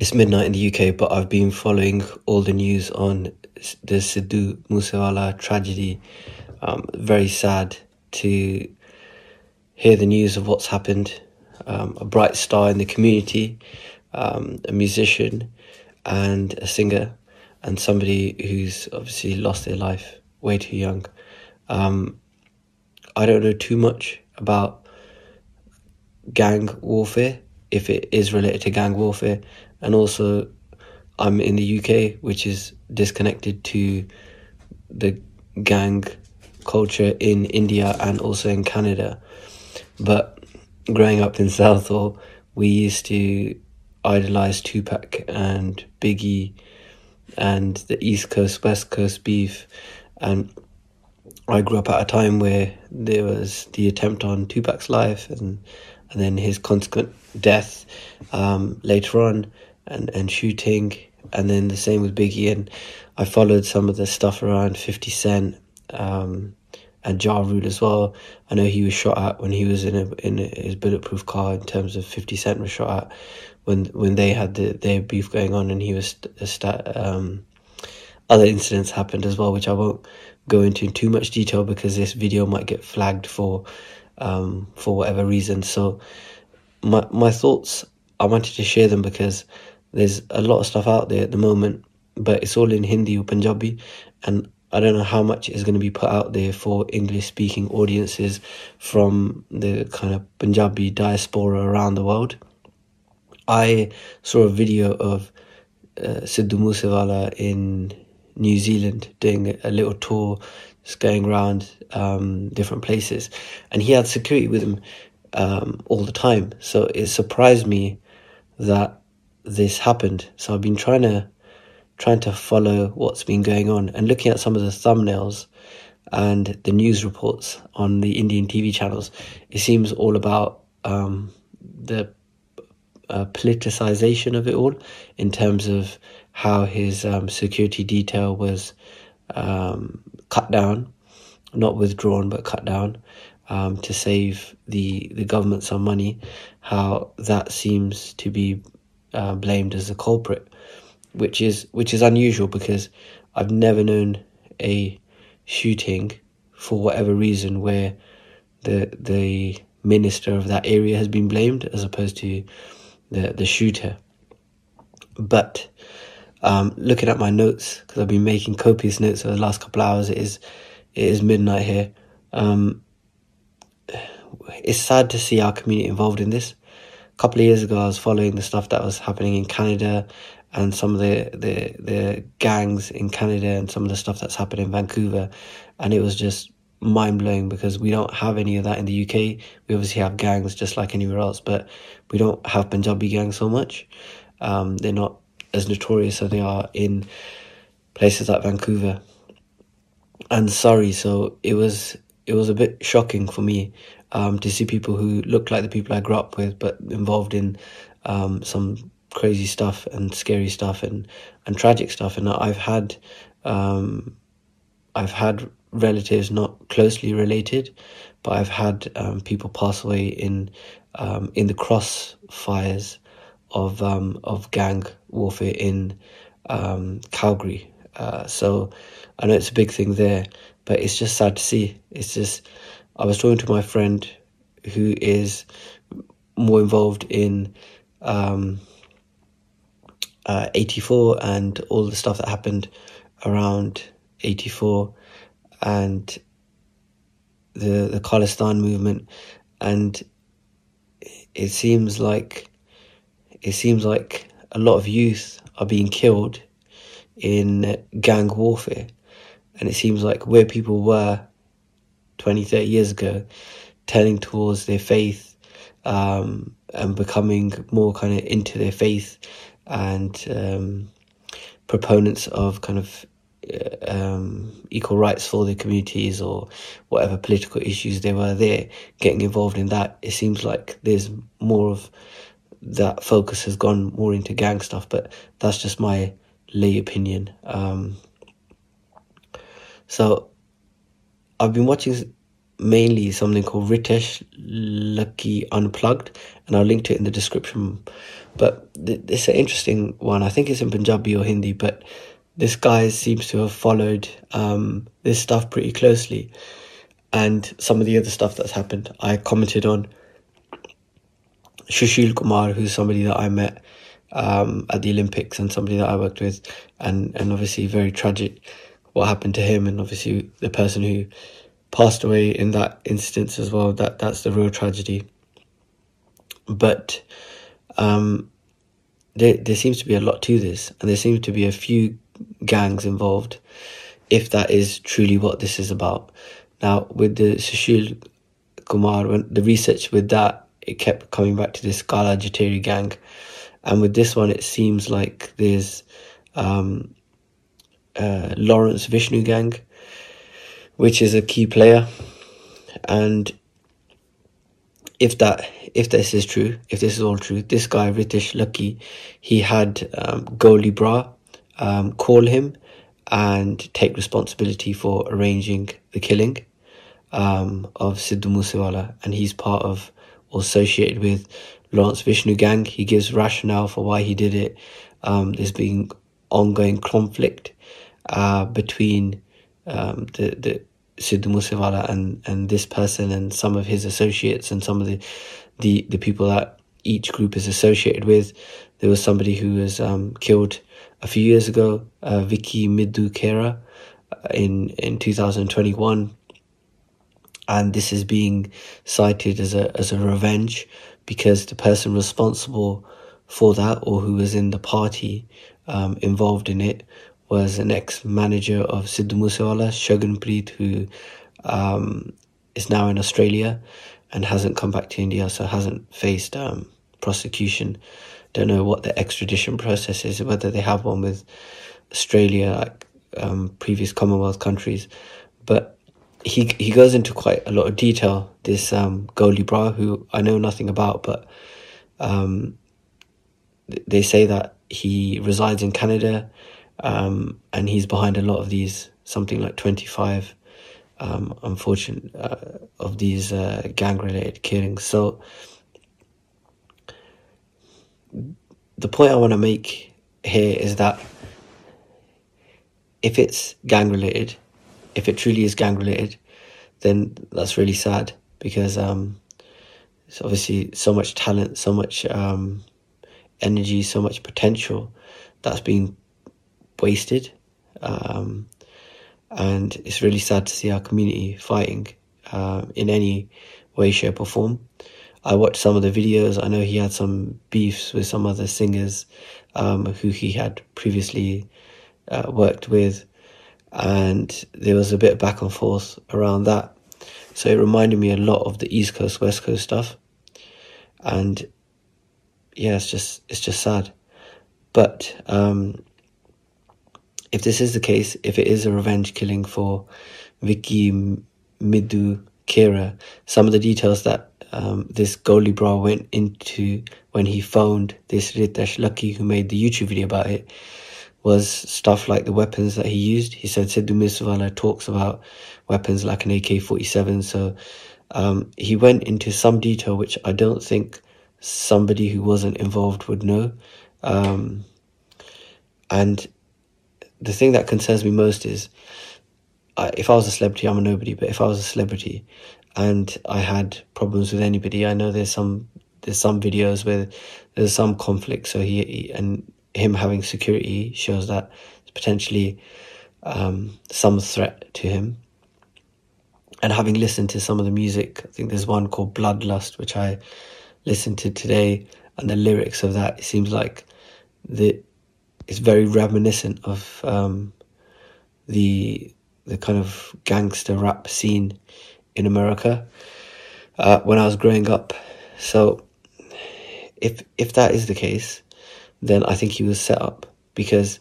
It's midnight in the UK, but I've been following all the news on the Sidhu Moosewala tragedy. Um, very sad to hear the news of what's happened. Um, a bright star in the community, um, a musician, and a singer, and somebody who's obviously lost their life way too young. Um, I don't know too much about gang warfare, if it is related to gang warfare and also I'm in the UK, which is disconnected to the gang culture in India and also in Canada. But growing up in Southall, we used to idolize Tupac and Biggie and the East Coast West Coast beef. And I grew up at a time where there was the attempt on Tupac's life and and then his consequent death um, later on and, and shooting, and then the same with Biggie. And I followed some of the stuff around 50 Cent um, and Ja Rule as well. I know he was shot at when he was in a, in his bulletproof car. In terms of 50 Cent was shot at when when they had the, their beef going on, and he was st- um, other incidents happened as well, which I won't go into in too much detail because this video might get flagged for um, for whatever reason. So my my thoughts, I wanted to share them because there's a lot of stuff out there at the moment, but it's all in Hindi or Punjabi, and I don't know how much is going to be put out there for English speaking audiences from the kind of Punjabi diaspora around the world. I saw a video of uh, Sidhu Moosewala in New Zealand doing a little tour, just going around um, different places, and he had security with him um, all the time. So it surprised me that this happened. So I've been trying to trying to follow what's been going on and looking at some of the thumbnails and the news reports on the Indian TV channels. It seems all about um, the uh, politicization of it all in terms of how his um, security detail was um, cut down, not withdrawn but cut down um, to save the the government some money. How that seems to be uh, blamed as the culprit, which is which is unusual because I've never known a shooting for whatever reason where the the minister of that area has been blamed as opposed to the the shooter. But um, looking at my notes because I've been making copious notes over the last couple hours, it is it is midnight here. Um, it's sad to see our community involved in this couple of years ago, I was following the stuff that was happening in Canada and some of the, the, the gangs in Canada and some of the stuff that's happened in Vancouver. And it was just mind blowing because we don't have any of that in the UK. We obviously have gangs just like anywhere else, but we don't have Punjabi gangs so much. Um, they're not as notorious as they are in places like Vancouver and Surrey. So it was it was a bit shocking for me um, to see people who looked like the people I grew up with, but involved in um, some crazy stuff and scary stuff and, and tragic stuff. And I've had um, I've had relatives not closely related, but I've had um, people pass away in um, in the crossfires of um, of gang warfare in Calgary. Uh, so I know it's a big thing there, but it's just sad to see. It's just I was talking to my friend who is more involved in um, uh, 84 and all the stuff that happened around 84 and the the Khalistan movement and it seems like it seems like a lot of youth are being killed in gang warfare and it seems like where people were 20, 30 years ago, turning towards their faith um, and becoming more kind of into their faith and um, proponents of kind of uh, um, equal rights for their communities or whatever political issues they were there, getting involved in that. It seems like there's more of that focus has gone more into gang stuff, but that's just my lay opinion. Um, so I've been watching mainly something called Ritesh Lucky Unplugged, and I'll link to it in the description. But th- it's an interesting one. I think it's in Punjabi or Hindi, but this guy seems to have followed um, this stuff pretty closely. And some of the other stuff that's happened, I commented on. Sushil Kumar, who's somebody that I met um, at the Olympics and somebody that I worked with, and, and obviously very tragic what happened to him, and obviously the person who passed away in that instance as well. That that's the real tragedy. But um, there there seems to be a lot to this, and there seems to be a few gangs involved, if that is truly what this is about. Now, with the Sushil Kumar, when the research with that, it kept coming back to this Kala gang, and with this one, it seems like there's um, uh, Lawrence Bishnoi gang which is a key player. And if that if this is true, if this is all true, this guy Ritesh Lucky, he had um, Goldy Brar um, call him and take responsibility for arranging the killing um, of Sidhu Moosewala, and he's part of associated with Lawrence Bishnoi gang. He gives rationale for why he did it. Um, there's been ongoing conflict uh, between um, the the Sidhu Moosewala and and this person and some of his associates and some of the the the people that each group is associated with. There was somebody who was um, killed a few years ago, uh, Vicky Middukhera, uh, in in 2021, and this is being cited as a as a revenge because the person responsible for that or who was in the party um, involved in it was an ex-manager of Sidhu Moosewala, Shagunpreet, who um, is now in Australia and hasn't come back to India, so hasn't faced um, prosecution. Don't know what the extradition process is, whether they have one with Australia, like um, previous Commonwealth countries, but he he goes into quite a lot of detail. This um, Goldy Brar, who I know nothing about, but um, they say that he resides in Canada um, and he's behind a lot of these, something like 25, um, unfortunate, uh, of these uh, gang related killings. So, the point I want to make here is that if it's gang related, if it truly is gang related, then that's really sad because um, it's obviously so much talent, so much um, energy, so much potential that's being wasted. Um, and it's really sad to see our community fighting uh, in any way, shape, or form. I watched some of the videos. I know he had some beefs with some other singers um, who he had previously uh, worked with, and there was a bit of back and forth around that. So it reminded me a lot of the East Coast, West Coast stuff, and yeah, it's just it's just sad. But um, if this is the case, if it is a revenge killing for Vicky Midu Khera, some of the details that um, this Goldy Brar went into when he phoned this Ritesh Lucky who made the YouTube video about it was stuff like the weapons that he used. He said Sidhu Moosewala talks about weapons like an AK-47. So um, he went into some detail which I don't think somebody who wasn't involved would know. Um, and the thing that concerns me most is if I was a celebrity, I'm a nobody, but if I was a celebrity and I had problems with anybody, I know there's some there's some videos where there's some conflict. So he, he and him having security shows that it's potentially um, some threat to him. And having listened to some of the music, I think there's one called Bloodlust, which I listened to today, and the lyrics of that, it seems like the it's very reminiscent of um, the the kind of gangster rap scene in America uh, when I was growing up. So if if that is the case, then I think he was set up because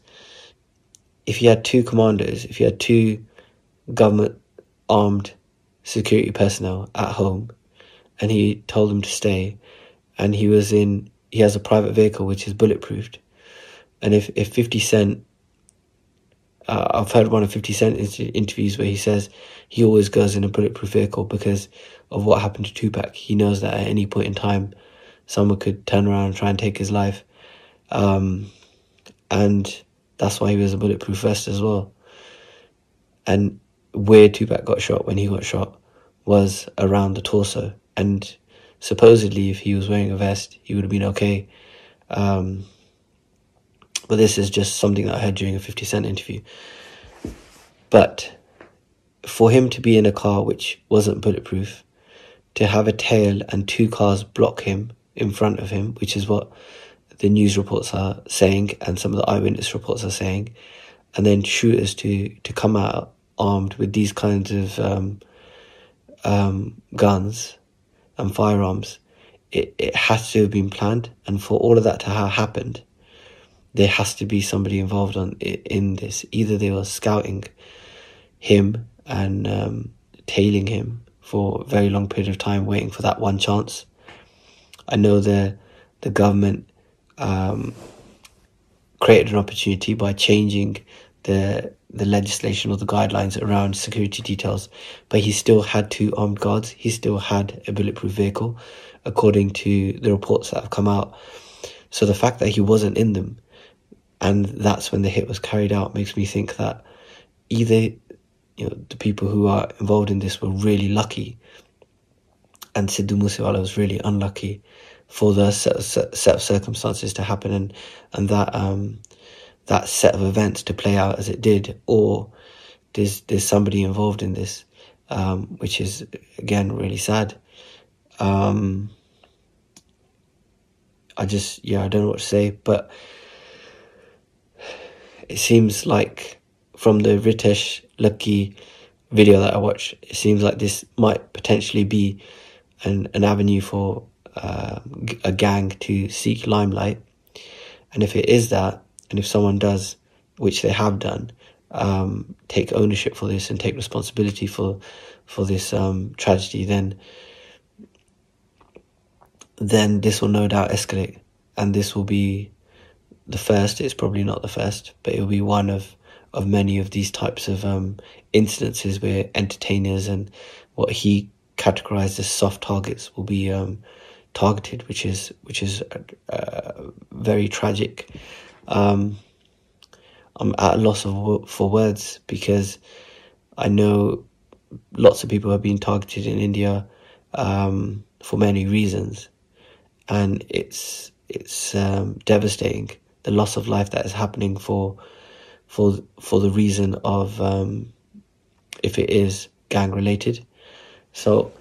if you had two commandos, if you had two government armed security personnel at home, and he told them to stay, and he was in he has a private vehicle which is bulletproofed and if, if 50 Cent uh, I've heard one of 50 Cent interviews where he says he always goes in a bulletproof vehicle because of what happened to Tupac. He knows that at any point in time, someone could turn around and try and take his life. Um, and that's why he was a bulletproof vest as well. And where Tupac got shot when he got shot was around the torso. And supposedly, if he was wearing a vest, he would have been okay. Um, but this is just something that I heard during a 50 Cent interview. But for him to be in a car which wasn't bulletproof, to have a tail and two cars block him in front of him, which is what the news reports are saying and some of the eyewitness reports are saying, and then shooters to, to come out armed with these kinds of um, um, guns and firearms, it, it has to have been planned. And for all of that to have happened, there has to be somebody involved on in this. Either they were scouting him and um, tailing him for a very long period of time, waiting for that one chance. I know the the government um, created an opportunity by changing the the legislation or the guidelines around security details, but he still had two armed guards. He still had a bulletproof vehicle, according to the reports that have come out. So the fact that he wasn't in them, and that's when the hit was carried out, makes me think that either you know the people who are involved in this were really lucky, and Sidhu Moosewala was really unlucky for the set, set of circumstances to happen, and and that um, that set of events to play out as it did, or there's there's somebody involved in this, um, which is again really sad. Um, I just yeah I don't know what to say, but it seems like from the Ritesh Lucky video that I watched, it seems like this might potentially be an an avenue for uh, a gang to seek limelight, and if it is that, and if someone does, which they have done, um, take ownership for this and take responsibility for for this um, tragedy, then then this will no doubt escalate, and this will be the first. It's probably not the first, but it will be one of of many of these types of um, incidences where entertainers and what he categorized as soft targets will be um, targeted, which is which is uh, very tragic. Um, I'm at a loss of, for words because I know lots of people have been targeted in India um, for many reasons, and it's it's um, devastating the loss of life that is happening for for for the reason of um, if it is gang related. So,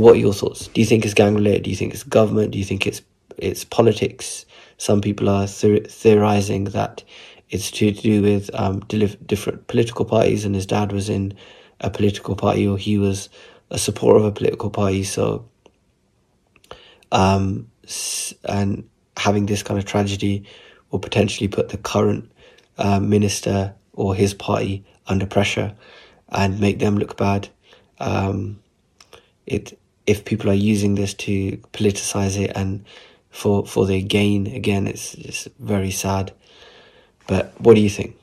what are your thoughts? Do you think it's gang related? Do you think it's government? Do you think it's it's politics? Some people are theorizing that it's to, do with um, different political parties, and his dad was in a political party, or he was a supporter of a political party. So, um, and having this kind of tragedy will potentially put the current uh, minister or his party under pressure and make them look bad. Um, it if people are using this to politicize it and for for their gain. Again, it's it's very sad. But what do you think?